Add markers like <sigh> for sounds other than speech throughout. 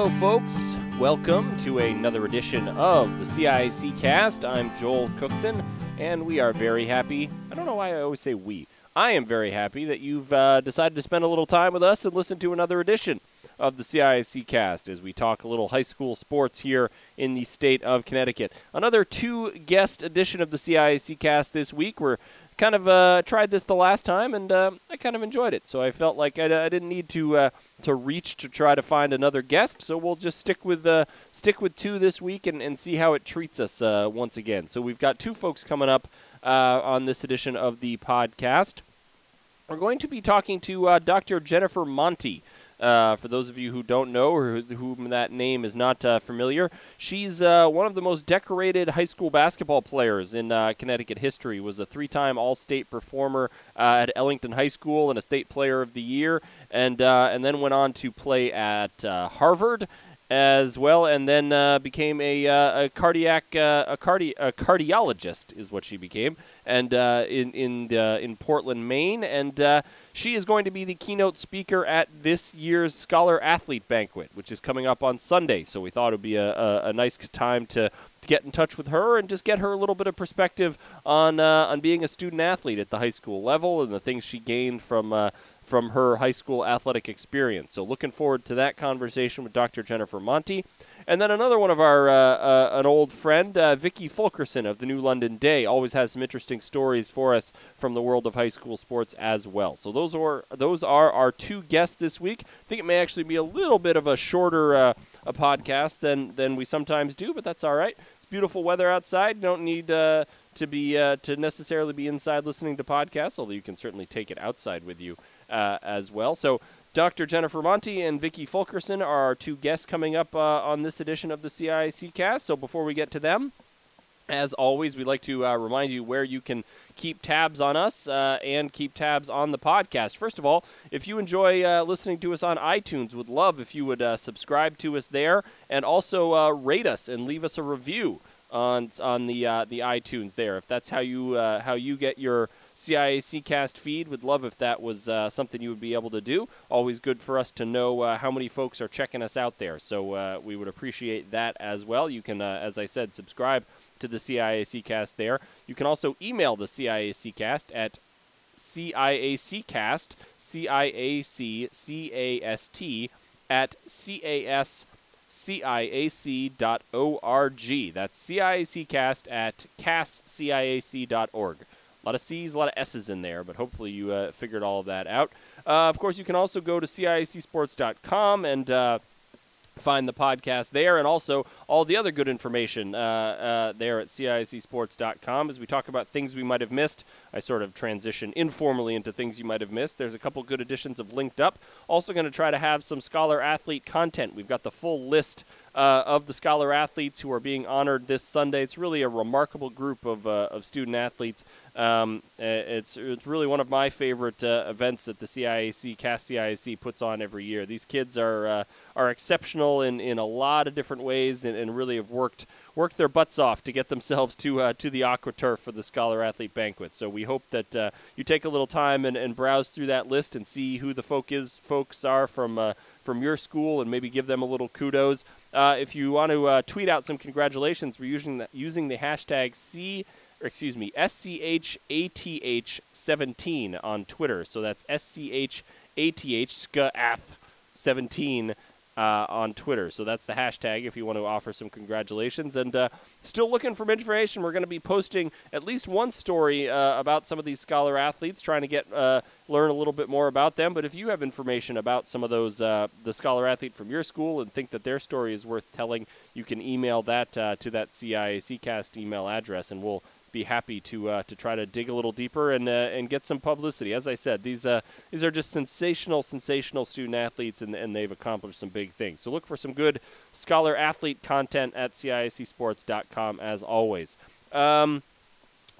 Hello, folks. Welcome to another edition of the CIAC Cast. I'm Joel Cookson, and we are very happy. I don't know why I always say we. I am very happy that you've uh, decided to spend a little time with us and listen to another edition of the CIAC Cast as we talk a little high school sports here in the state of Connecticut. Another two guest edition of the CIC Cast this week. We're kind of uh, tried this the last time, and uh, I kind of enjoyed it. So I felt like I, I didn't need to uh, to reach to try to find another guest. So we'll just stick with uh, stick with two this week and, and see how it treats us uh, once again. So we've got two folks coming up uh, on this edition of the podcast. We're going to be talking to Dr. Jennifer Monty. Uh, for those of you who don't know or whom that name is not uh, familiar, she's uh, one of the most decorated high school basketball players in uh, Connecticut history. Was a three-time All-State performer uh, at Ellington High School and a State Player of the Year, and and then went on to play at Harvard as well, and then uh, became a, uh, a cardiac uh, a, cardi- a cardiologist is what she became, and in in in Portland, Maine, and she is going to be the keynote speaker at this year's Scholar Athlete Banquet, which is coming up on Sunday. So we thought it would be a, a, a nice time to, to get in touch with her and just get her a little bit of perspective on uh, on being a student athlete at the high school level and the things she gained from uh, from her high school athletic experience. So looking forward to that conversation with Dr. Jennifer Monty. And then another one of our, uh, uh, an old friend, uh, Vicky Fulkerson of the New London Day, always has some interesting stories for us from the world of high school sports as well. So those are those are our two guests this week. I think it may actually be a little bit of a shorter uh, a podcast than than we sometimes do, but that's all right. It's beautiful weather outside. Don't need uh, to be uh, to necessarily be inside listening to podcasts, although you can certainly take it outside with you as well. So Dr. Jennifer Monty and Vicky Fulkerson are our two guests coming up uh, on this edition of the CIAC cast. So before we get to them, as always, we'd like to uh, remind you where you can keep tabs on us uh, and keep tabs on the podcast. First of all, if you enjoy uh, listening to us on iTunes, would love if you would uh, subscribe to us there and also uh, rate us and leave us a review on on the uh, the iTunes there. If that's how you how you get your CIAC cast feed. Would love if that was uh, something you would be able to do. Always good for us to know uh, how many folks are checking us out there. So uh, we would appreciate that as well. You can, uh, as I said, subscribe to the CIAC cast there. You can also email the CIAC cast at CIACcast, C I A C C A S T, at casciac.org. That's CIACcast at casciac.org. A lot of C's, a lot of S's in there, but hopefully you uh, figured all of that out. Uh, of course, you can also go to CIACsports.com and uh, find the podcast there and also all the other good information uh, uh, there at CIACsports.com as we talk about things we might have missed. I sort of transition informally into things you might have missed. There's a couple good editions of Linked Up. Also, going to try to have some scholar athlete content. We've got the full list uh, of the scholar athletes who are being honored this Sunday. It's really a remarkable group of, uh, of student athletes. Um, it's, it's really one of my favorite uh, events that the CIAC, CAST CIAC, puts on every year. These kids are, uh, are exceptional in, in a lot of different ways and, and really have worked worked their butts off to get themselves to uh, to the AquaTurf for the Scholar Athlete Banquet. So we hope that uh, you take a little time and, and browse through that list and see who the folk is folks are from uh, from your school and maybe give them a little kudos. Uh, if you want to uh, tweet out some congratulations, we're using the, using the hashtag C, excuse me, SCHATH17 on Twitter. So that's SCHATH, SCATH 17 uh, on Twitter. So that's the hashtag if you want to offer some congratulations. And uh, still looking for information. We're going to be posting at least one story uh, about some of these scholar athletes, trying to get uh, learn a little bit more about them. But if you have information about some of those uh, the scholar athlete from your school and think that their story is worth telling, you can email that uh, to that CIACcast email address, and we'll be happy to uh, to try to dig a little deeper and uh, and get some publicity. As I said, these uh, these are just sensational, sensational student athletes, and, and they've accomplished some big things. So look for some good scholar athlete content at CIACsports.com as always. Um,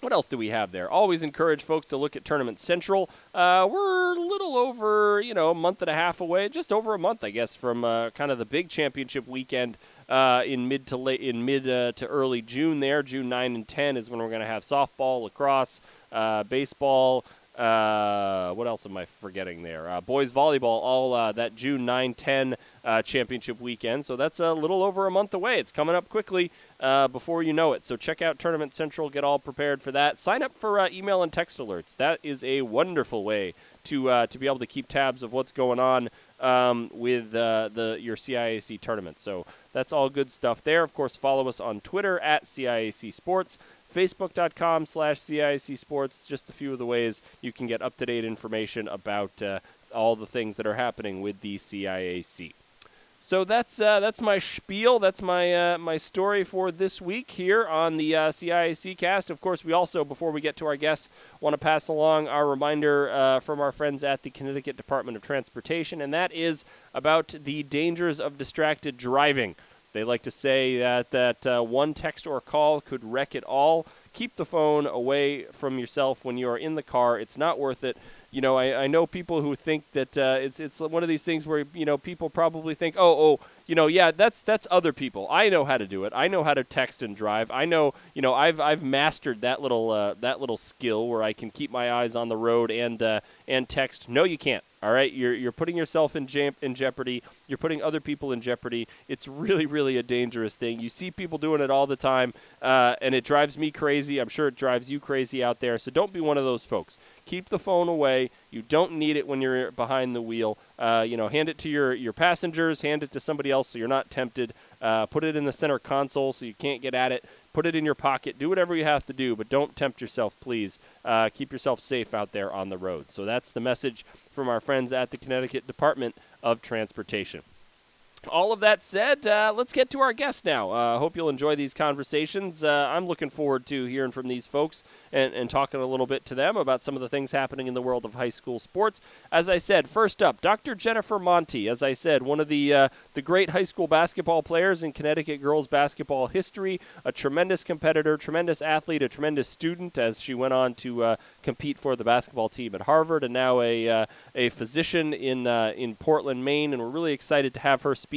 what else do we have there? Always encourage folks to look at Tournament Central. Uh, we're a little over, you know, a month and a half away, just over a month, I guess, from uh, kind of the big championship weekend uh, in mid to late in mid uh, to early June. There, June nine and ten is when we're going to have softball, lacrosse, uh, baseball. Uh, what else am I forgetting there? Boys volleyball, all that June 9 10 uh, championship weekend. So that's a little over a month away. It's coming up quickly uh, before you know it. So check out Tournament Central, get all prepared for that. Sign up for uh, email and text alerts. That is a wonderful way to, uh, to be able to keep tabs of what's going on um, with the your CIAC tournament. So that's all good stuff there. Of course, follow us on Twitter at CIAC Sports facebook.com slash CIAC Sports, just a few of the ways you can get up-to-date information about uh, all the things that are happening with the CIAC. So that's uh, that's my spiel. That's my uh, my story for this week here on the uh, CIAC cast. Of course, we also, before we get to our guests, want to pass along our reminder uh, from our friends at the Connecticut Department of Transportation, and that is about the dangers of distracted driving. They like to say that that uh, one text or call could wreck it all. Keep the phone away from yourself when you are in the car. It's not worth it. You know, I, I know people who think that uh, it's it's one of these things where you know people probably think, oh, oh, you know, yeah, that's that's other people. I know how to do it. I know how to text and drive. I know, you know, I've I've mastered that little uh, that little skill where I can keep my eyes on the road and uh, and text. No, you can't. All right, you're you're putting yourself in jam- in jeopardy. You're putting other people in jeopardy. It's really really a dangerous thing. You see people doing it all the time, uh, and it drives me crazy. I'm sure it drives you crazy out there. So don't be one of those folks. Keep the phone away. You don't need it when you're behind the wheel. Uh, you know, hand it to your your passengers. Hand it to somebody else so you're not tempted. Uh, put it in the center console so you can't get at it put it in your pocket, do whatever you have to do, but don't tempt yourself, please. Uh, keep yourself safe out there on the road. So that's the message from our friends at the Connecticut Department of Transportation all of that said, uh, let's get to our guests now. I uh, hope you'll enjoy these conversations. Uh, I'm looking forward to hearing from these folks and, and, talking a little bit to them about some of the things happening in the world of high school sports. As I said, first up, Dr. Jennifer Monty. As I said, one of the uh, the great high school basketball players in Connecticut girls basketball history. A tremendous competitor, tremendous athlete, a tremendous student. As she went on to uh, compete for the basketball team at Harvard, and now a uh, a physician in in Portland, Maine. And we're really excited to have her speak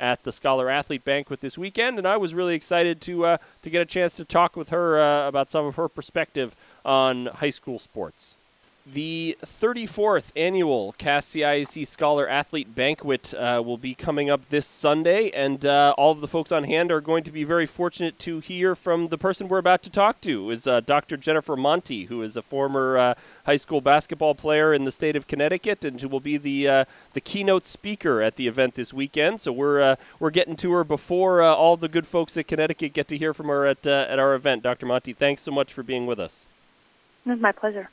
at the Scholar Athlete Banquet this weekend, and I was really excited to uh, to get a chance to talk with her uh, about some of her perspective on high school sports. The 34th annual CAST CIAC Scholar Athlete Banquet uh, will be coming up this Sunday, and uh, all of the folks on hand are going to be very fortunate to hear from the person we're about to talk to, is uh, Dr. Jennifer Monty, who is a former uh, high school basketball player in the state of Connecticut, and who will be the uh, the keynote speaker at the event this weekend. So we're uh, we're getting to her before all the good folks at Connecticut get to hear from her at at our event. Dr. Monty, thanks so much for being with us. It was my pleasure.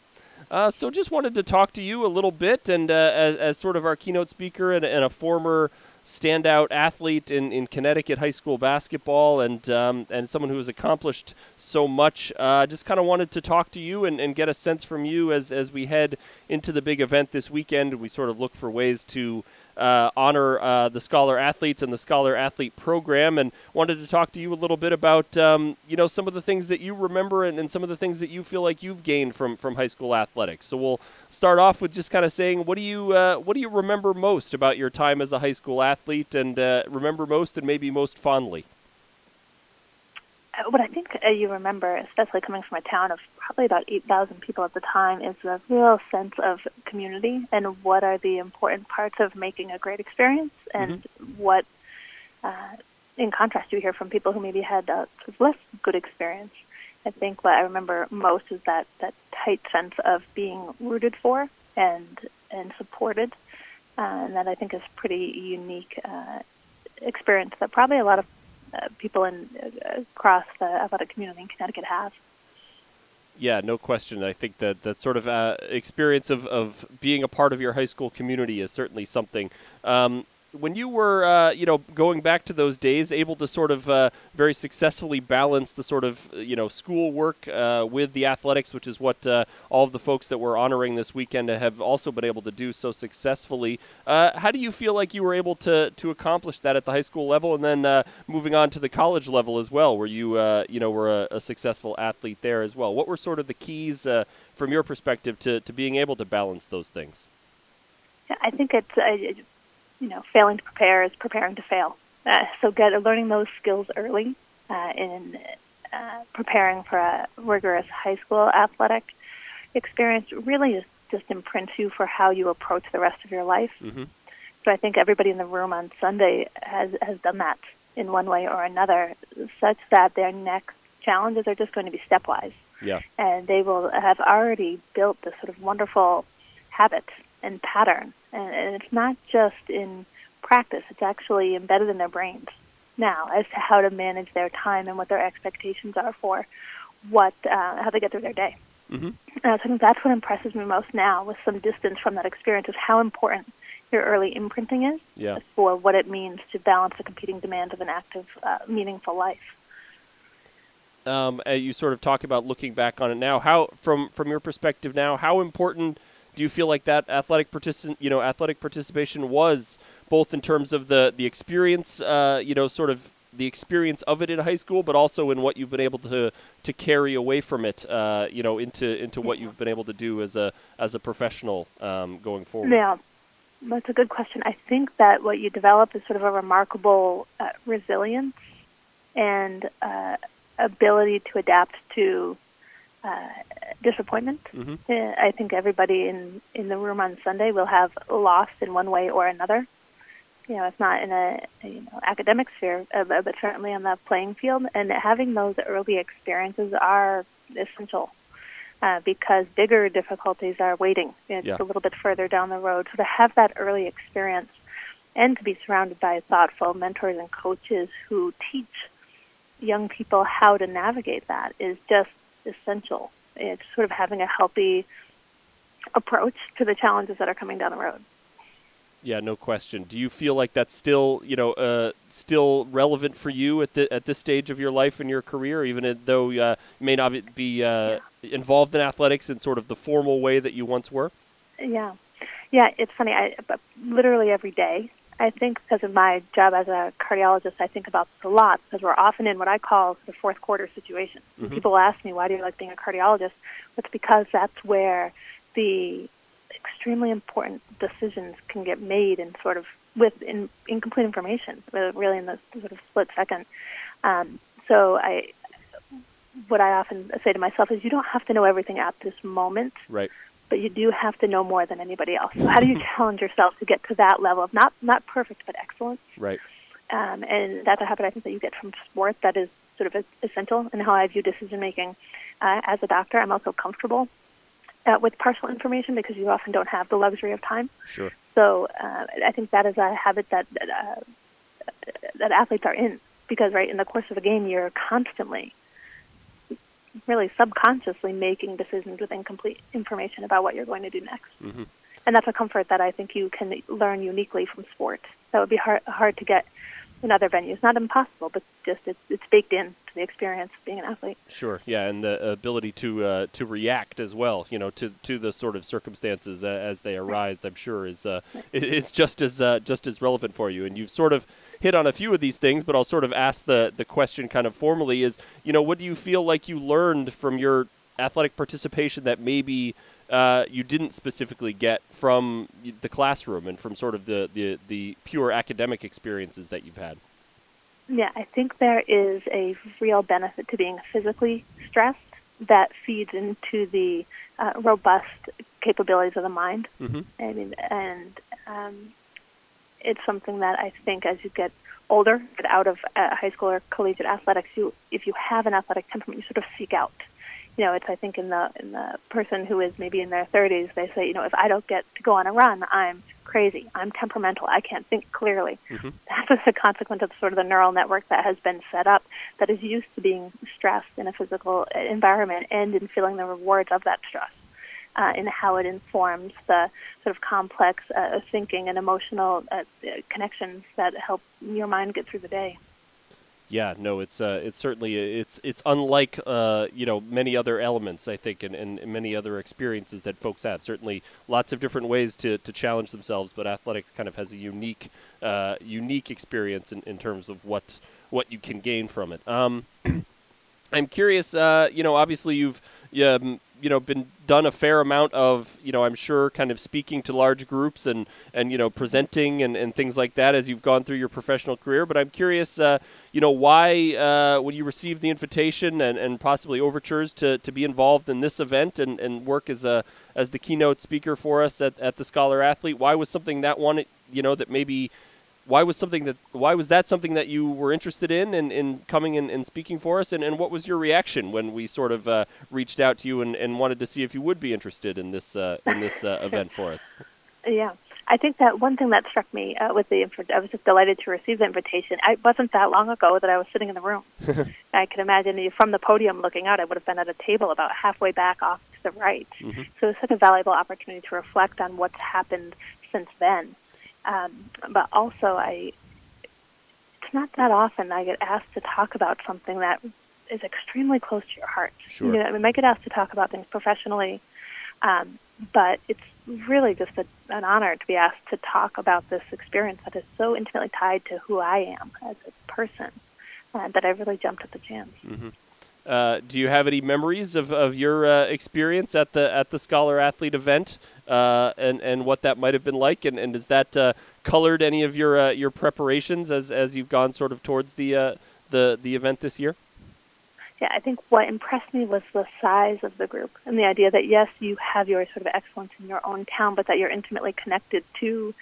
Uh, so just wanted to talk to you a little bit, and uh, as, as, sort of our keynote speaker and, and, a former standout athlete in, in Connecticut high school basketball, and um, and someone who has accomplished so much, uh, just kind of wanted to talk to you and, and get a sense from you as as we head into the big event this weekend. We sort of look for ways to uh, honor uh, the Scholar Athletes and the Scholar Athlete Program, and wanted to talk to you a little bit about um, you know some of the things that you remember and, and, some of the things that you feel like you've gained from from high school athletics. So we'll start off with just kind of saying what do you uh, what do you remember most about your time as a high school athlete, and uh, remember most and maybe most fondly. Uh, what I think uh, you remember, especially coming from a town of probably about 8,000 people at the time, is a real sense of community and what are the important parts of making a great experience and mm-hmm. what, uh, in contrast, you hear from people who maybe had a less good experience. I think what I remember most is that, that tight sense of being rooted for and and supported, uh, and that I think is pretty unique uh, experience that probably a lot of uh, people in uh, across the athletic community in Connecticut have. Yeah, no question. I think that that sort of uh, experience of, of being a part of your high school community is certainly something. Um, when you were, uh, you know, going back to those days, able to sort of uh, very successfully balance the sort of, you know, school work uh, with the athletics, which is what uh, all of the folks that we're honoring this weekend have also been able to do so successfully. Uh, how do you feel like you were able to to accomplish that at the high school level, and then uh, moving on to the college level as well, where you, you know, were a, a, successful athlete there as well? What were sort of the keys from your perspective to to being able to balance those things? I think it's you know, failing to prepare is preparing to fail. Uh, so get learning those skills early uh, in uh, preparing for a rigorous high school athletic experience really just just imprints you for how you approach the rest of your life. Mm-hmm. So I think everybody in the room on Sunday has has done that in one way or another, such that their next challenges are just going to be stepwise. Yeah. And they will have already built this sort of wonderful habit and pattern. And, and it's not just in practice, it's actually embedded in their brains now as to how to manage their time and what their expectations are for what uh, how they get through their day. Mm-hmm. Uh, so I think that's what impresses me most now, with some distance from that experience, is how important your early imprinting is Yeah. for what it means to balance the competing demands of an active, uh, meaningful life. um, uh, you sort of talk about looking back on it now. How, from from your perspective now, how important do you feel like that athletic participant, you know, athletic participation was, both in terms of the the experience, uh, you know, sort of the experience of it in high school, but also in what you've been able to to carry away from it, uh, you know, into into what you've been able to do as a as a professional um, going forward. Yeah, that's a good question. I think that what you develop is sort of a remarkable uh, resilience and uh, ability to adapt to uh, disappointment. Mhm. Uh, I think everybody in, in the room on Sunday will have lost in one way or another. You know, it's not in a, you know academic sphere, uh, but certainly on the playing field. And having those early experiences are essential uh, because bigger difficulties are waiting you know, just Yeah. a little bit further down the road. So to have that early experience and to be surrounded by thoughtful mentors and coaches who teach young people how to navigate that is just essential. It's sort of having a healthy approach to the challenges that are coming down the road. Yeah, no question. Do you feel like that's still, you know, uh, still relevant for you at the at this stage of your life and your career, even though uh, you may not be uh, involved in athletics in sort of the formal way that you once were? Yeah, yeah. It's funny. I literally every day. I think because of my job as a cardiologist, I think about this a lot because we're often in what I call the fourth quarter situation. Mhm. People ask me, "Why do you like being a cardiologist?" It's because that's where the extremely important decisions can get made and sort of with in, incomplete information, really in the sort of split second. Um, so I, what I often say to myself is, you don't have to know everything at this moment Right. But you do have to know more than anybody else. So how do you <laughs> challenge yourself to get to that level of not not perfect but excellent? Right. Um, and that's a habit I think that you get from sport that is sort of essential in how I view decision making. Uh, as a doctor, I'm also comfortable uh, with partial information because you often don't have the luxury of time. Sure. So uh, I think that is a habit that that, uh, that athletes are in because right in the course of a game you're constantly really subconsciously making decisions with incomplete information about what you're going to do next. Mhm. And that's a comfort that I think you can learn uniquely from sport. That would be hard hard to get in other venues. Not impossible, but just it's, it's baked in to the experience of being an athlete. Sure. Yeah, and the ability to uh, to react as well, you know, to to the sort of circumstances as they arise, I'm sure is uh, is just as uh, just as relevant for you. And you've sort of hit on a few of these things, but I'll sort of ask the the question kind of formally is, you know, what do you feel like you learned from your athletic participation that maybe uh, you didn't specifically get from the classroom and from sort of the, the, the pure academic experiences that you've had? Yeah, I think there is a real benefit to being physically stressed that feeds into the uh, robust capabilities of the mind. Mm-hmm. I mean, and um, it's something that I think as you get older, get out of uh, high school or collegiate athletics, you if you have an athletic temperament, you sort of seek out. You know, it's I think in the in the person who is maybe in their 30s, they say, you know, if I don't get to go on a run, I'm crazy. I'm temperamental. I can't think clearly. Mm-hmm. That's a consequence of sort of the neural network that has been set up that is used to being stressed in a physical environment and in feeling the rewards of that stress uh, in how it informs the sort of complex uh, thinking and emotional uh, connections that help your mind get through the day. Yeah, no, it's uh, it's certainly it's it's unlike uh, you know many other elements I think and, and many other experiences that folks have. Certainly, lots of different ways to, to challenge themselves, but athletics kind of has a unique uh, unique experience in, in terms of what what you can gain from it. Um, <clears throat> I'm curious. Uh, you know, obviously you've um, you know been done a fair amount of you know I'm sure kind of speaking to large groups and and you know presenting and, and things like that as you've gone through your professional career. But I'm curious, uh, you know, why uh, when you received the invitation and, and possibly overtures to, to be involved in this event and, and work as a as the keynote speaker for us at, at the Scholar Athlete. Why was something that one you know that maybe why was something that why was that something that you were interested in and in, in coming and, and speaking for us and, and what was your reaction when we sort of uh, reached out to you and, and wanted to see if you would be interested in this uh, in this uh, event for us <laughs> yeah I think that one thing that struck me uh, with the I was just delighted to receive the invitation. I wasn't that long ago that I was sitting in the room. <laughs> I can imagine you from the podium looking out. I would have been at a table about halfway back off to the right. Mm-hmm. So it's such a valuable opportunity to reflect on what's happened since then um, but also, I it's not that often I get asked to talk about something that is extremely close to your heart. Sure. You know, I mean, I get asked to talk about things professionally, um, but it's really just a, an honor to be asked to talk about this experience that is so intimately tied to who I am as a person uh, that I really jumped at the chance. Mm-hmm. Uh, do you have any memories of, of your uh, experience at the at the Scholar Athlete event uh, and and what that might have been like? And, and has that uh, colored any of your uh, your preparations as, as you've gone sort of towards the the the event this year? Yeah, I think what impressed me was the size of the group and the idea that yes, you have your sort of excellence in your own town, but that you're intimately connected to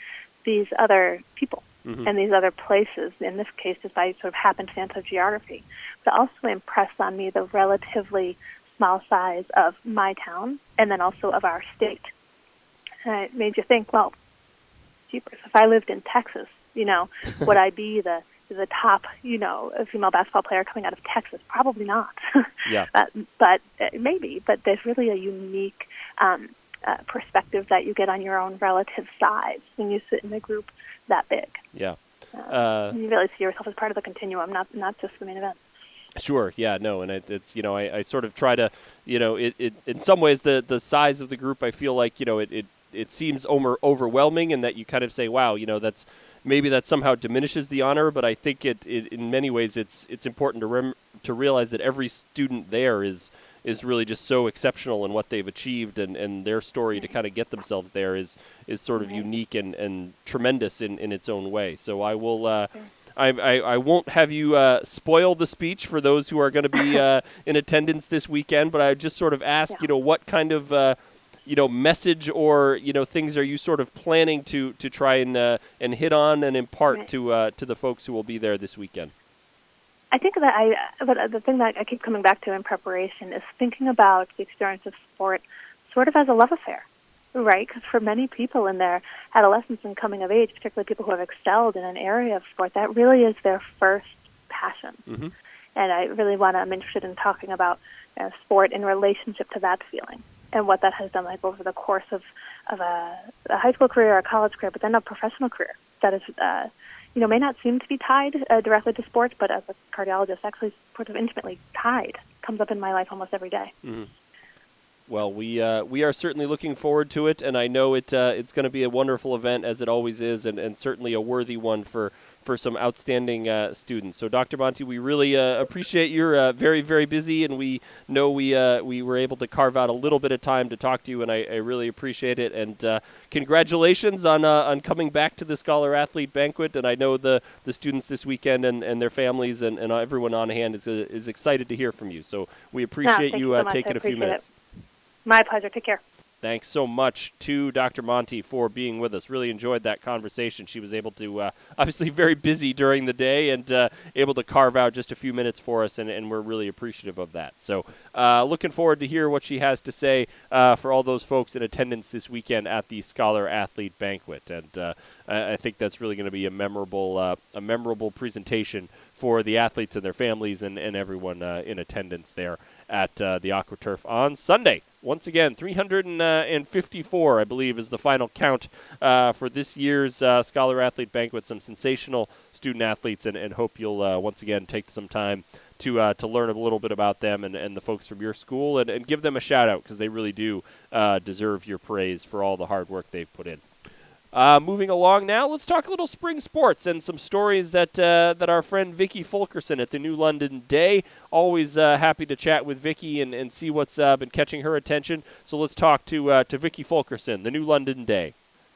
these other people mm-hmm. and these other places. In this case, just by sort of happenstance of geography but also impressed on me the relatively small size of my town and then also of our state. It made you think, well, jeepers, if I lived in Texas, you know, <laughs> would I be the the top, you know, female basketball player coming out of Texas? Probably not. <laughs> yeah. but but uh, maybe. But there's really a unique um, uh, perspective that you get on your own relative size when you sit in a group that big. Yeah. Uh, uh, you really see yourself as part of the continuum, not not just the main event. Sure. Yeah. No. And it, it's you know I, I sort of try to you know it, it in some ways the the size of the group I feel like you know it it, it seems over, overwhelming and that you kind of say wow you know that's maybe that somehow diminishes the honor but I think it, it in many ways it's it's important to rem- to realize that every student there is is really just so exceptional in what they've achieved and, and their story to kind of get themselves there is is sort of unique and, and tremendous in, in its own way. So I will uh, I, I, I, won't have you uh, spoil the speech for those who are going to be <laughs> uh, in attendance this weekend, but I just sort of ask, yeah. you know, what kind of, uh, you know, message or you know things are you sort of planning to to try and uh, and hit on and impart to uh, to the folks who will be there this weekend. I think that I, but the thing that I keep coming back to in preparation is thinking about the experience of sport sort of as a love affair right? Because for many people in their adolescence and coming of age, particularly people who have excelled in an area of sport, that really is their first passion. Mm-hmm. And I really want to, I'm interested in talking about uh, sport in relationship to that feeling and what that has done like over the course of, of a, a high school career or a college career, but then a professional career that is, uh, you know, may not seem to be tied uh, directly to sports, but as a cardiologist, actually sort of intimately tied. Comes up in my life almost every day. Mm-hmm. Well, we uh, we are certainly looking forward to it, and I know it uh, it's going to be a wonderful event as it always is, and, and certainly a worthy one for for some outstanding uh, students. So, Dr. Monty, we really uh, appreciate you're uh, very very busy, and we know we uh, we were able to carve out a little bit of time to talk to you, and I, I really appreciate it. And congratulations on on coming back to the Scholar Athlete Banquet, and I know the the students this weekend and, and their families and, and everyone on hand is is excited to hear from you. So we appreciate you so taking a few minutes. It. My pleasure. Take care. Thanks so much to Dr. Monty for being with us. Really enjoyed that conversation. She was able to, uh, <laughs> obviously, very busy during the day and uh, able to carve out just a few minutes for us, and, and we're really appreciative of that. So, uh, looking forward to hear what she has to say uh, for all those folks in attendance this weekend at the Scholar Athlete Banquet. And uh, I think that's really going to be a memorable, uh, a memorable presentation for the athletes and their families and, and everyone in attendance there at the AquaTurf on Sunday once again, 354, I believe, is the final count uh, for this year's uh, Scholar Athlete Banquet. Some sensational student athletes, and, and hope you'll uh, once again take some time to uh, to learn a little bit about them and, and the folks from your school, and, and give them a shout out because they really do uh, deserve your praise for all the hard work they've put in. Uh, moving along now, let's talk a little spring sports and some stories that uh, that our friend Vicky Fulkerson at the New London Day. Always uh, happy to chat with Vicky and, and see what's uh, been catching her attention. So let's talk to uh, to Vicky Fulkerson, the New London Day.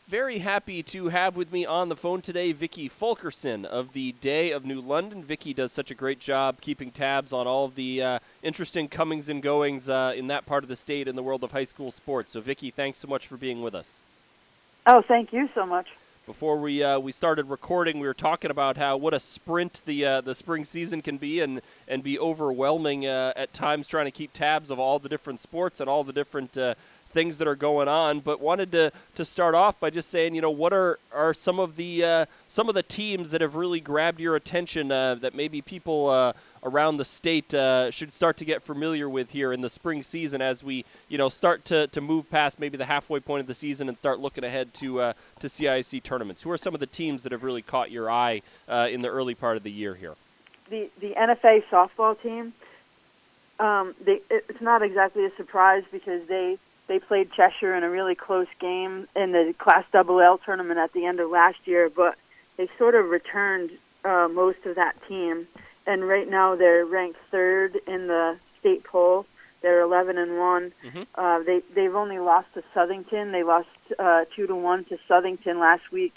very happy to have with me on the phone today Vicky Fulkerson of the Day of New London. Vicky does such a great job keeping tabs on all of the uh, interesting comings and goings uh, in that part of the state in the world of high school sports. So, Vicky, thanks so much for being with us. Oh, thank you so much. Before we uh, we started recording, we were talking about how what a sprint the uh, the spring season can be, and and be overwhelming uh, at times trying to keep tabs of all the different sports and all the different uh, things that are going on. But wanted to, to start off by just saying, you know, what are, are some of the uh, some of the teams that have really grabbed your attention uh, that maybe people around the state uh, should start to get familiar with here in the spring season as we, you know, start to, to move past maybe the halfway point of the season and start looking ahead to uh, to CIAC tournaments. Who are some of the teams that have really caught your eye uh, in the early part of the year here? The the NFA softball team. Um, they, it's not exactly a surprise because they they played Cheshire in a really close game in the Class Double L tournament at the end of last year, but they sort of returned uh, most of that team, and right now they're ranked third in the state poll. They're 11 and one. Mm-hmm. Uh, they they've only lost to Southington. They lost uh, two to one to Southington last week.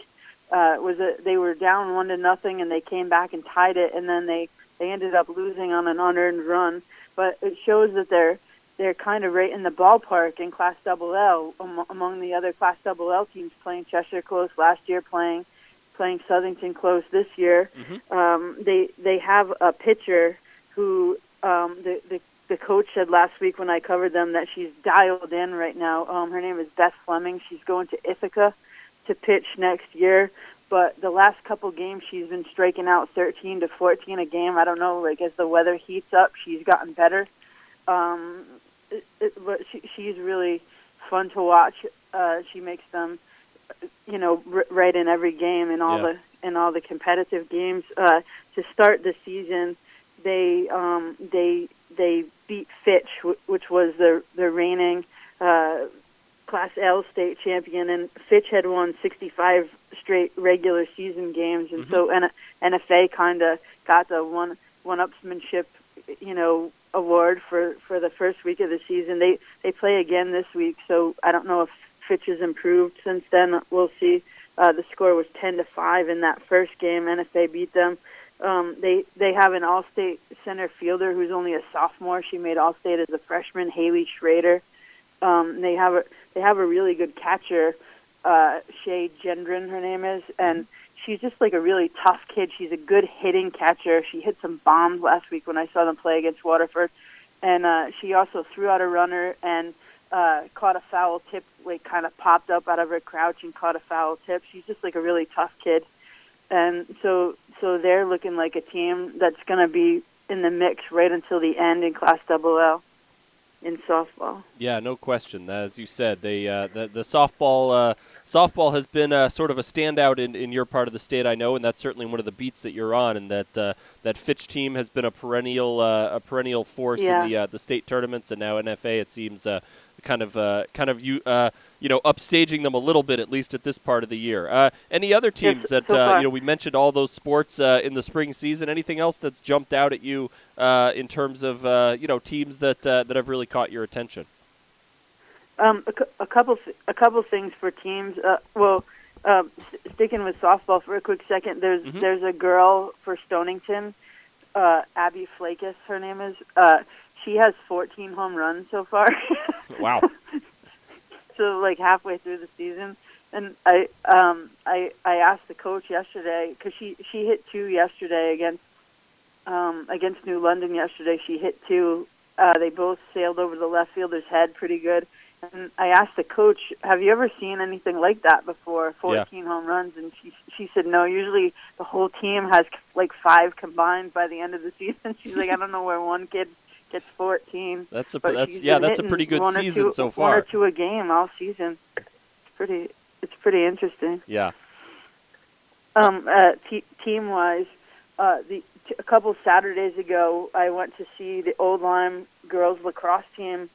Uh, was a, they were down one to nothing, and they came back and tied it, and then they they ended up losing on an unearned run. But it shows that they're they're kind of right in the ballpark in Class Double L among the other Class Double L teams playing Cheshire close last year, playing playing Southington close this year. Mm-hmm. Um, they they have a pitcher who um, the, the the coach said last week when I covered them that she's dialed in right now. Um, her name is Beth Fleming. She's going to Ithaca to pitch next year. But the last couple games, she's been striking out 13 to 14 a game. I don't know, like as the weather heats up, she's gotten better. Um, it, it, but she, she's really fun to watch. Uh, she makes them, you know, r- right in every game in all yeah. the in all the competitive games. Uh, to start the season, they um, they they beat Fitch, w- which was the the reigning uh, Class L state champion, and Fitch had won 65 straight regular season games, and mm-hmm. so N- NFA kind of got the one one upsmanship, you know, award for for the first week of the season. They they play again this week, so I don't know if Fitch has improved since then. We'll see. Uh, the score was ten to five in that first game. NFA beat them. Um, they they have an All-State center fielder who's only a sophomore. She made All-State as a freshman, Haley Schrader. Um, they have a they have a really good catcher, uh, Shay Gendron, her name is, and she's just like a really tough kid. She's a good hitting catcher. She hit some bombs last week when I saw them play against Waterford, and uh, she also threw out a runner and uh, caught a foul tip. Like kind of popped up out of her crouch and caught a foul tip. She's just like a really tough kid, and so so they're looking like a team that's going to be in the mix right until the end in Class Double L in softball. Yeah, no question. As you said, they uh, the the softball uh, softball has been uh, sort of a standout in, in your part of the state, I know, and that's certainly one of the beats that you're on. And that uh, that Fitch team has been a perennial uh, a perennial force yeah. in the uh, the state tournaments, and now NFA. It seems kind of kind of you you know, upstaging them a little bit at least at this part of the year. Uh, any other teams yes, that so uh, you know we mentioned all those sports uh, in the spring season? Anything else that's jumped out at you uh, in terms of uh, you know teams that uh, that have really caught your attention? Um, a, a couple a couple things for teams. well, um, sticking with softball for a quick second, there's mm-hmm. there's a girl for Stonington, Abby Flakus, her name is. She has 14 home runs so far. <laughs> wow. <laughs> so like halfway through the season, and I um I I asked the coach yesterday because she she hit two yesterday against um against New London yesterday. She hit two. Uh, they both sailed over the left fielder's head pretty good. And I asked the coach, "Have you ever seen anything like that before? 14 yeah. home runs?" And she she said, "No. Usually the whole team has like five combined by the end of the season." <laughs> She's like, "I don't know where one kid gets 14. That's a that's yeah, that's a pretty good season two, so far. One or two a game all season. It's pretty it's pretty interesting. Yeah. Um, uh, t- team wise, uh, the t- a couple Saturdays ago, I went to see the Old Lyme girls lacrosse team,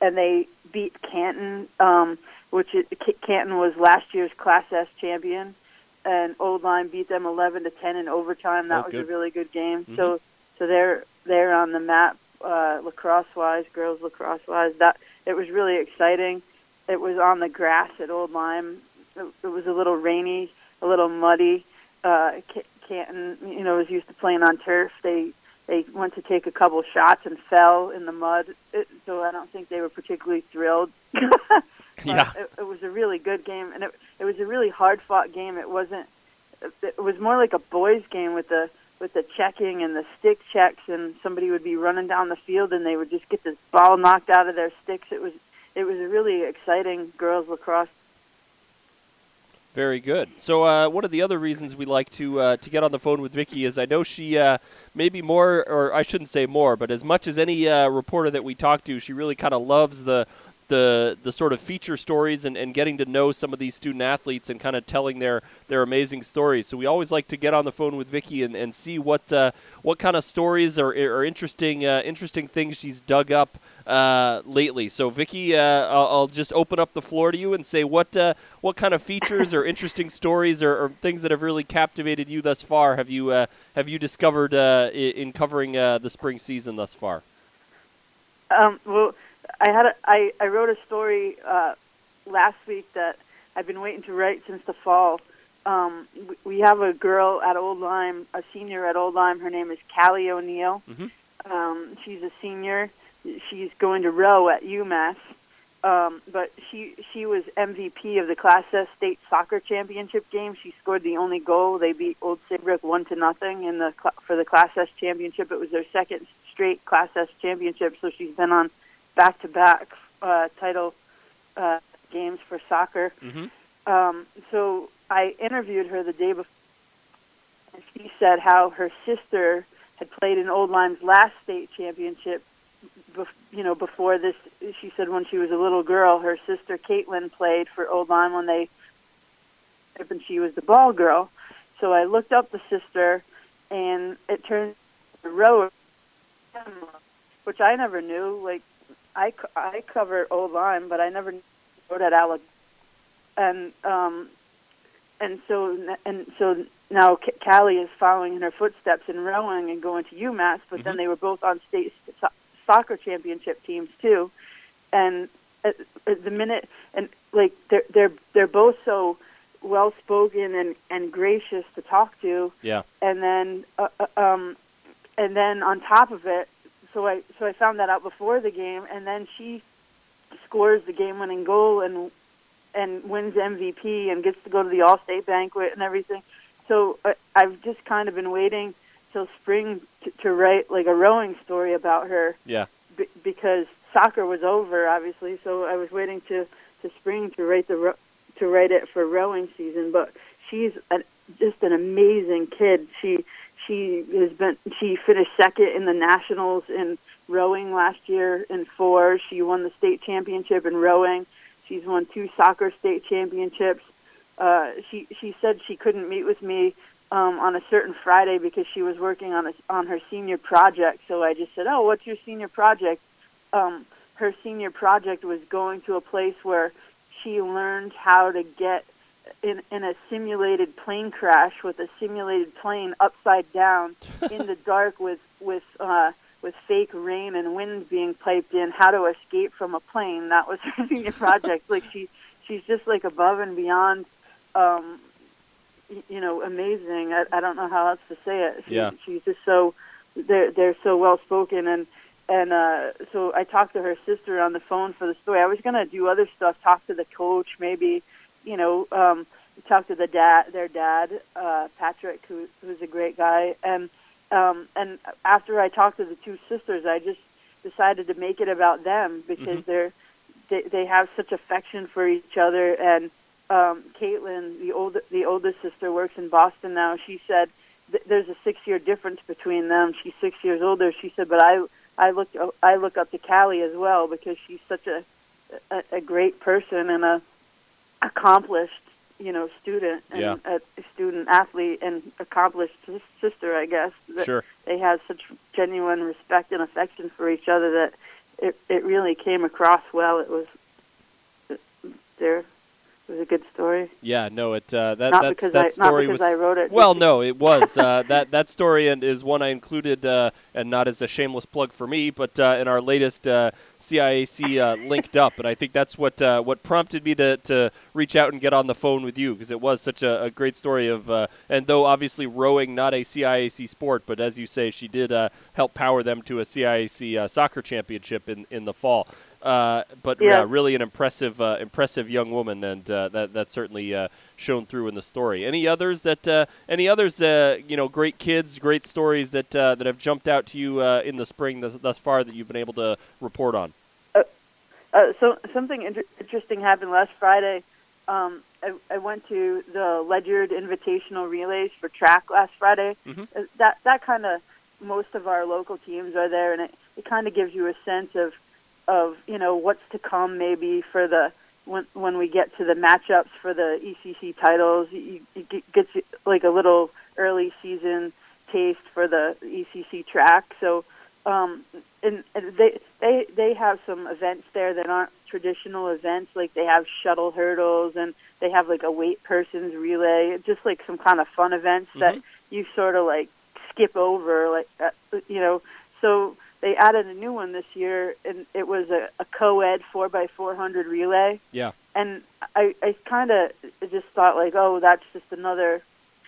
and they beat Canton, um, which is, Canton was last year's Class S champion, and Old Lyme beat them 11 to 10 in overtime. That oh, was a really good game. Mm-hmm. So so they're they're on the map uh, lacrosse wise, girls lacrosse wise. That it was really exciting. It was on the grass at Old Lyme it, it was a little rainy, a little muddy. Uh, Canton, you know, was used to playing on turf. They they went to take a couple shots and fell in the mud. It, so I don't think they were particularly thrilled. <laughs> yeah, it, it was a really good game, and it it was a really hard fought game. It wasn't. It was more like a boys' game with the with the checking and the stick checks, and somebody would be running down the field, and they would just get the ball knocked out of their sticks. It was it was really exciting girls lacrosse very good. So, uh, one of the other reasons we like to uh, to get on the phone with Vicky is I know she uh, maybe more, or I shouldn't say more, but as much as any uh, reporter that we talk to, she really kind of loves the the the sort of feature stories and, and getting to know some of these student athletes and kind of telling their, their amazing stories. So we always like to get on the phone with Vicky and, and see what uh, what kind of stories or, or interesting uh, interesting things she's dug up uh, lately. So Vicky, uh, I'll, I'll, just open up the floor to you and say what uh, what kind of features or interesting stories or, or, things that have really captivated you thus far have you uh, have you discovered in covering the spring season thus far? Um, well I had a, I, I wrote a story uh, last week that I've been waiting to write since the fall. Um, we have a girl at Old Lyme, a senior at Old Lyme. Her name is Callie O'Neill. Mm-hmm. Um, she's a senior. She's going to row at UMass. Um, but she she was MVP of the Class S state soccer championship game. She scored the only goal. They beat Old Saybrook one to nothing in the for the Class S championship. It was their second straight Class S championship. So she's been on back-to-back uh, title uh, games for soccer. Mm-hmm. Um, so I interviewed her the day before, and she said how her sister had played in Old Lyme's last state championship. Bef- you know, before this, she said when she was a little girl, her sister Caitlin played for Old Lyme when they, and she was the ball girl. So I looked up the sister, and it turned the row, which I never knew. Like I, I covered Old Lyme, but I never wrote at Alabama. And um, and so and so now Callie is following in her footsteps in rowing and going to UMass. But mm-hmm. then they were both on state so- soccer championship teams too. And at, at the minute, and like they're they're they're both so well spoken and and gracious to talk to. Yeah. And then uh, uh um, and then on top of it, so I so I found that out before the game, and then she scores the game-winning goal and and wins MVP and gets to go to the All-State banquet and everything. So I, I've just kind of been waiting till spring to, to write like a rowing story about her. Yeah. B- because soccer was over, obviously. So I was waiting to to spring to write the to write it for rowing season. But she's an, just an amazing kid. She she has been she finished second in the nationals in rowing last year in four. She won the state championship in rowing. She's won two soccer state championships. Uh, she she said she couldn't meet with me um, on a certain Friday because she was working on a, on her senior project. So I just said, "Oh, what's your senior project?" Um, her senior project was going to a place where she learned how to get in in a simulated plane crash with a simulated plane upside down <laughs> in the dark with with uh, with fake rain and wind being piped in. How to escape from a plane? That was <laughs> her senior project. like she she's just like above and beyond. Um, you know, amazing. I, I don't know how else to say it. She, yeah. She's just so they're they're so well spoken and and uh so I talked to her sister on the phone for the story. I was gonna do other stuff, talk to the coach, maybe you know, um, talk to the dad, their dad, uh, Patrick, who who's a great guy, and um, and after I talked to the two sisters, I just decided to make it about them because mm-hmm. they're they, they have such affection for each other. And um, Caitlin, the old the oldest sister, works in Boston now. She said th- there's a six year difference between them. She's six years older. She said, but I I look I look up to Callie as well because she's such a a, a great person and a accomplished, you know, student and yeah. a student athlete and accomplished sister, I guess. That sure. They had such genuine respect and affection for each other that it it really came across well. It was uh, they're was a good story. Yeah, no, it uh, that not that's, that I, story not was I wrote it. well, no, it was uh, <laughs> that that story and is one I included, uh, and not as a shameless plug for me, but uh, in our latest uh, CIAC uh, linked up, and I think that's what uh, what prompted me to, to reach out and get on the phone with you because it was such a, a great story of, uh, and though obviously rowing not a CIAC sport, but as you say, she did uh, help power them to a CIAC uh, soccer championship in in the fall. Uh, but Yeah. really an impressive, uh, impressive young woman, and uh, that that certainly uh, shown through in the story. Any others that, uh, any others, uh, you know, great kids, great stories that uh, that have jumped out to you uh, in the spring thus, thus far that you've been able to report on? Uh, so something inter- interesting happened last Friday. Um, I, I went to the Ledyard Invitational Relays for track last Friday. Mhm. Uh, That that kind of most of our local teams are there, and it, it kind of gives you a sense of of you know what's to come maybe for the when when we get to the matchups for the ECC titles. You, it g- gets like a little early season taste for the ECC track. So um, and, and they they they have some events there that aren't traditional events. Like they have shuttle hurdles and they have like a weight person's relay, just like some kind of fun events that Mhm. you sort of like skip over, like uh, you know. So they added a new one this year, and it was a, a co-ed four by four hundred relay. Yeah. And I I kind of just thought like, oh, that's just another,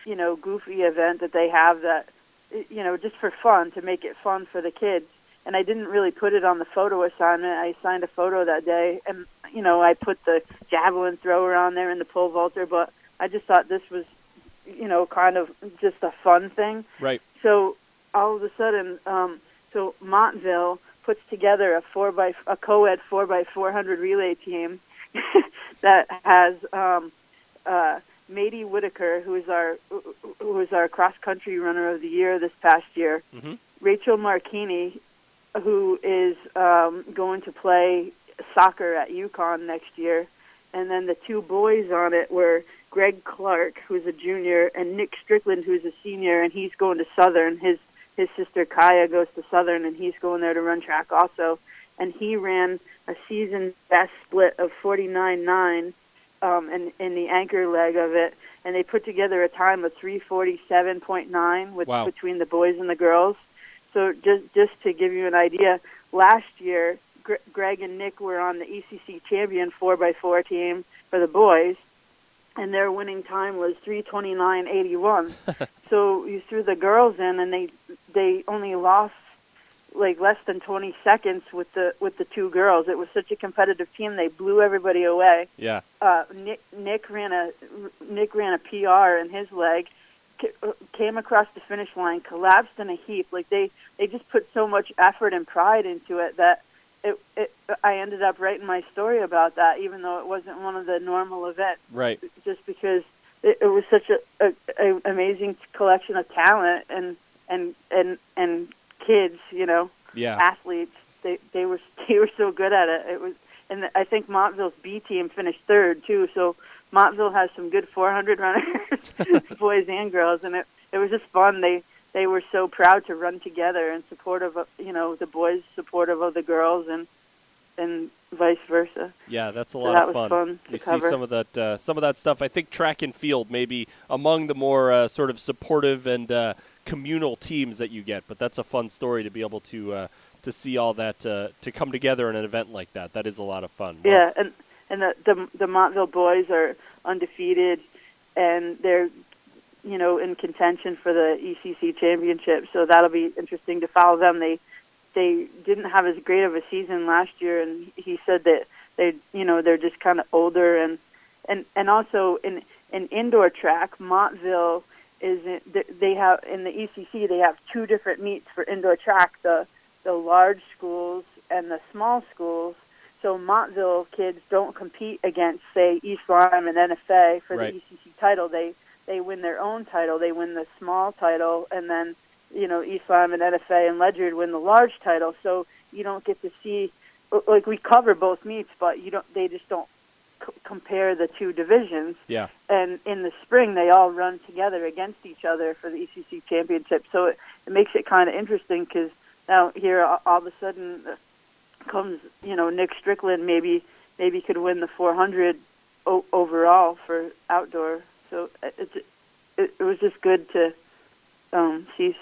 you know, goofy event that they have that you know, just for fun to make it fun for the kids. And I didn't really put it on the photo assignment. I signed a photo that day, and you know, I put the javelin thrower on there and the pole vaulter. But I just thought this was, you know, kind of just a fun thing. Right. So all of a sudden, um, so Montville puts together a four by a co-ed four by four hundred relay team <laughs> that has um, uh, Mady Whitaker, who is our who is our cross country runner of the year this past year. Mhm. Rachel Marchini, who is um, going to play soccer at UConn next year, and then the two boys on it were Greg Clark, who's a junior, and Nick Strickland, who's a senior, and he's going to Southern. His his sister Kaya goes to Southern, and he's going there to run track also. And he ran a season best split of forty nine nine, um, in in the anchor leg of it, and they put together a time of three forty seven point nine with Wow. between the boys and the girls. So just just to give you an idea, last year Gre- Greg and Nick were on the ECC champion four by four team for the boys, and their winning time was three twenty nine eighty one. <laughs> so you threw the girls in, and they they only lost like less than 20 seconds with the with the two girls. It was such a competitive team; they blew everybody away. Yeah. Uh, Nick Nick ran a Nick ran a PR in his leg, ca- came across the finish line, collapsed in a heap. Like they they just put so much effort and pride into it that it, it I ended up writing my story about that, even though it wasn't one of the normal events Right. just because it, it was such a, a, a amazing collection of talent and and and and kids, you know, Yeah. athletes. They they were <laughs> they were so good at it. It was, and I think Montville's B team finished third too. So Montville has some good 400 runners, <laughs> boys and girls, and it it was just fun. They they were so proud to run together and supportive of you know the boys supportive of the girls and and vice versa. Yeah, that's a So lot that of fun. fun you see some of that, uh, some of that stuff. I think track and field maybe among the more uh, sort of supportive and uh, communal teams that you get. But that's a fun story to be able to uh, to see all that uh, to come together in an event like that. That is a lot of fun. Well, Yeah, and and the, the the Montville boys are undefeated, and they're you know in contention for the ECC championship. So that'll be interesting to follow them. They they didn't have as great of a season last year, and he said that they you know they're just kind of older and and and also in in indoor track, Montville is in, they have in the ECC they have two different meets for indoor track the the large schools and the small schools. So Montville kids don't compete against say East Lyme and NFA for Right. the ECC title. They they win their own title. They win the small title, and then you know Lyme and NFA and Ledyard win the large title. So you don't get to see like we cover both meets, but you don't. They just don't c- compare the two divisions Yeah. and in the spring they all run together against each other for the ECC championship. So it, it makes it kind of interesting because now here all, all of a sudden uh, comes you know Nick Strickland maybe maybe could win the 400 o- overall for outdoor. So it, it it, it was just good to um, see.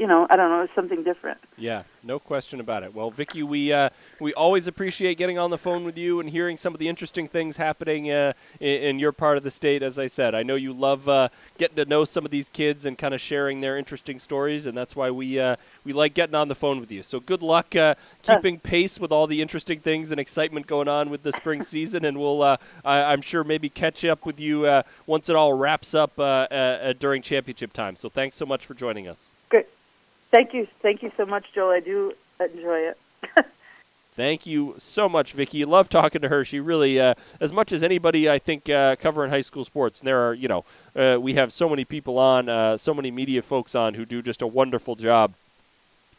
You know, I don't know, it's something different. Yeah, no question about it. Well, Vicky, we uh, we always appreciate getting on the phone with you and hearing some of the interesting things happening uh, in, in, your part of the state. As I said, I know you love uh, getting to know some of these kids and kind of sharing their interesting stories, and that's why we uh, we like getting on the phone with you. So good luck uh, keeping pace with all the interesting things and excitement going on with the spring season, and we'll uh, I, am sure maybe catch up with you once it all wraps up during championship time. So thanks so much for joining us. Thank you. Thank you so much, Joel. I do enjoy it. <laughs> Thank you so much, Vicky. Love talking to her. She really, uh, as much as anybody, I think, uh, covering high school sports. And there are, you know, uh, we have so many people on, uh, so many media folks on who do just a wonderful job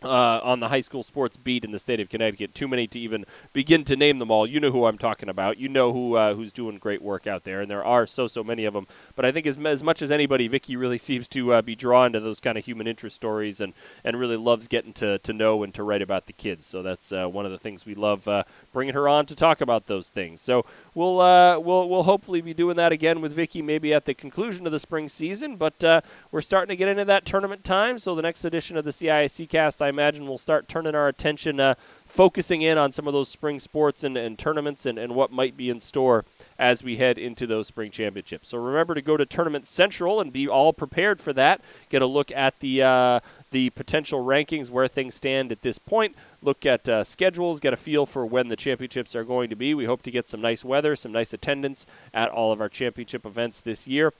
uh, on the high school sports beat in the state of Connecticut. Too many to even begin to name them all. You know who I'm talking about. You know who uh, who's doing great work out there, and there are so so many of them. But I think as as much as anybody, Vicky really <laughs> seems to uh, be drawn to those kind of human interest stories, and and really loves getting to to know and to write about the kids. So that's uh, one of the things we love uh, bringing her on to talk about those things. So we'll uh, we'll we'll hopefully be doing that again with Vicky, maybe at the conclusion of the spring season. But we're starting to get into that tournament time. So the next edition of the CIAC cast, I imagine we'll start turning our attention, uh, focusing in on some of those spring sports and, and tournaments and, and what might be in store as we head into those spring championships. So remember to go to Tournament Central and be all prepared for that. Get a look at the uh, the potential rankings where things stand at this point. Look at uh, schedules, get a feel for when the championships are going to be. We hope to get some nice weather, some nice attendance at all of our championship events this year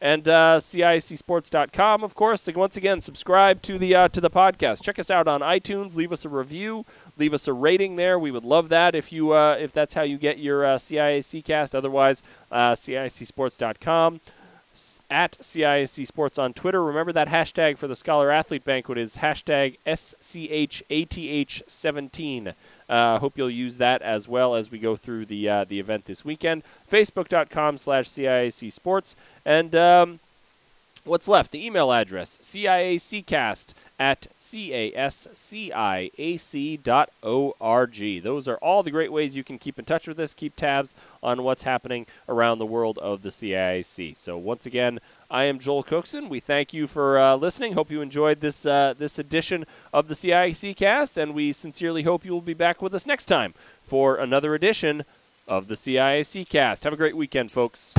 and uh, CIACSports.com, of course. And once again, subscribe to the uh, to the podcast. Check us out on iTunes. Leave us a review. Leave us a rating there. We would love that if you uh, if that's how you get your uh, CIAC cast. Otherwise, uh, CIACSports.com at CIAC Sports on Twitter. Remember that hashtag for the Scholar Athlete Banquet is hashtag SCHATH17. Uh, hope you'll use that as well as we go through the uh, the event this weekend. Facebook.com slash CIAC Sports. And um, what's left? The email address, CIACcast at casciac.org. Those are all the great ways you can keep in touch with us, keep tabs on what's happening around the world of the CIAC. So once again, I am Joel Cookson. We thank you for uh, listening. Hope you enjoyed this uh, this edition of the CIAC cast, and we sincerely hope you will be back with us next time for another edition of the CIAC cast. Have a great weekend, folks.